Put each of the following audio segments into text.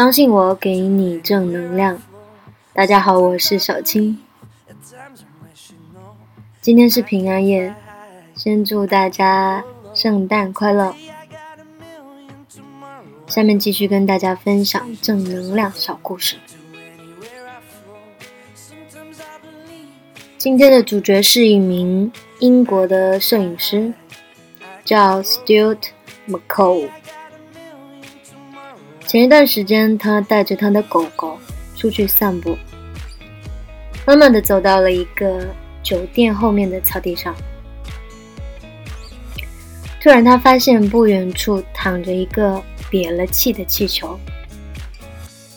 相信我，给你正能量。大家好，我是小青。今天是平安夜，先祝大家圣诞快乐。下面继续跟大家分享正能量小故事。今天的主角是一名英国的摄影师，叫 Stuart McCall。前一段时间，他带着他的狗狗出去散步，慢慢的走到了一个酒店后面的草地上。突然，他发现不远处躺着一个瘪了气的气球，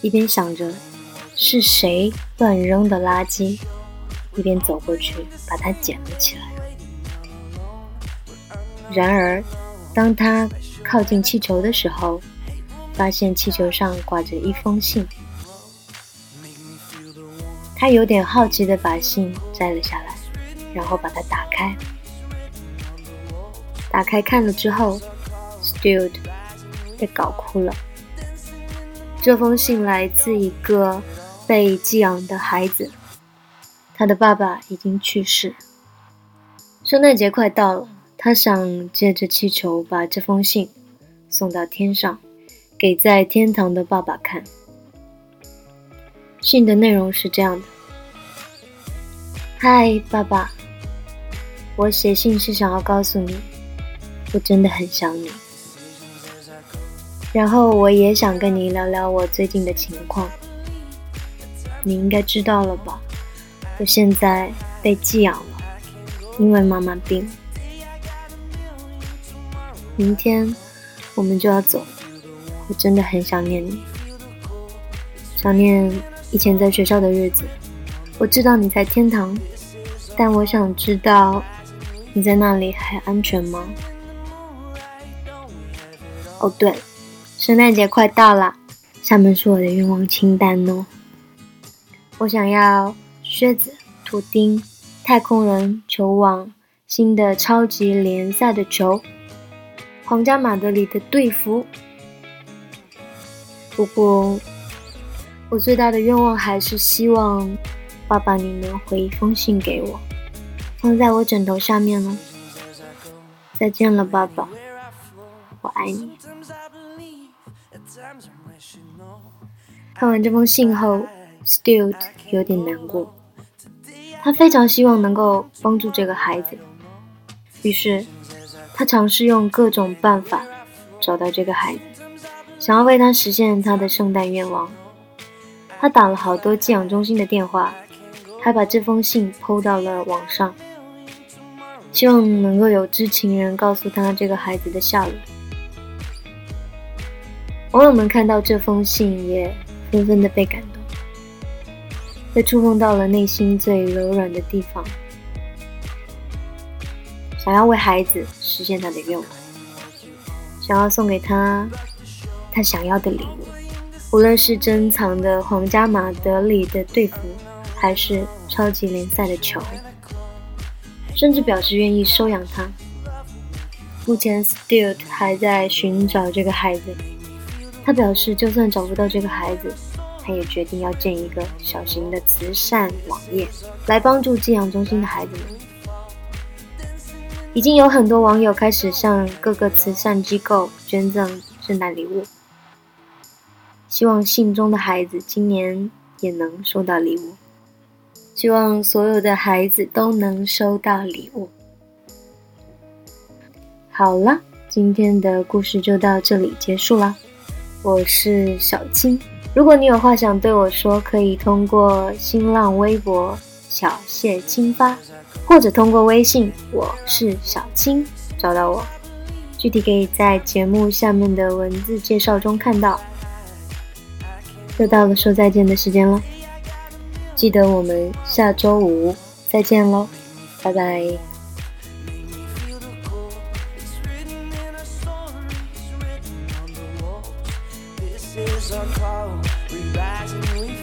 一边想着是谁乱扔的垃圾，一边走过去把它捡了起来。然而，当他靠近气球的时候，发现气球上挂着一封信，他有点好奇的把信摘了下来，然后把它打开。打开看了之后，Stuart 被搞哭了。这封信来自一个被寄养的孩子，他的爸爸已经去世。圣诞节快到了，他想借着气球把这封信送到天上。给在天堂的爸爸看。信的内容是这样的：“嗨，爸爸，我写信是想要告诉你，我真的很想你。然后我也想跟你聊聊我最近的情况。你应该知道了吧？我现在被寄养了，因为妈妈病。明天我们就要走。”我真的很想念你，想念以前在学校的日子。我知道你在天堂，但我想知道你在那里还安全吗？哦，对，圣诞节快到了，下面是我的愿望清单哦。我想要靴子、图钉、太空人、球网、新的超级联赛的球、皇家马德里的队服。不过，我最大的愿望还是希望爸爸你能回一封信给我，放在我枕头下面哦。再见了，爸爸，我爱你。看完这封信后，Stuart 有点难过，他非常希望能够帮助这个孩子，于是他尝试用各种办法找到这个孩子。想要为他实现他的圣诞愿望，他打了好多寄养中心的电话，还把这封信抛到了网上，希望能够有知情人告诉他这个孩子的下落。网友们看到这封信，也纷纷的被感动，被触碰到了内心最柔软的地方，想要为孩子实现他的愿望，想要送给他。他想要的礼物，无论是珍藏的皇家马德里的队服，还是超级联赛的球，甚至表示愿意收养他。目前，Stuart 还在寻找这个孩子。他表示，就算找不到这个孩子，他也决定要建一个小型的慈善网页，来帮助寄养中心的孩子们。已经有很多网友开始向各个慈善机构捐赠圣诞礼物。希望信中的孩子今年也能收到礼物。希望所有的孩子都能收到礼物。好了，今天的故事就到这里结束了。我是小青，如果你有话想对我说，可以通过新浪微博“小谢青发”，或者通过微信“我是小青”找到我。具体可以在节目下面的文字介绍中看到。又到了说再见的时间了，记得我们下周五再见喽，拜拜。This is our call. We rise and we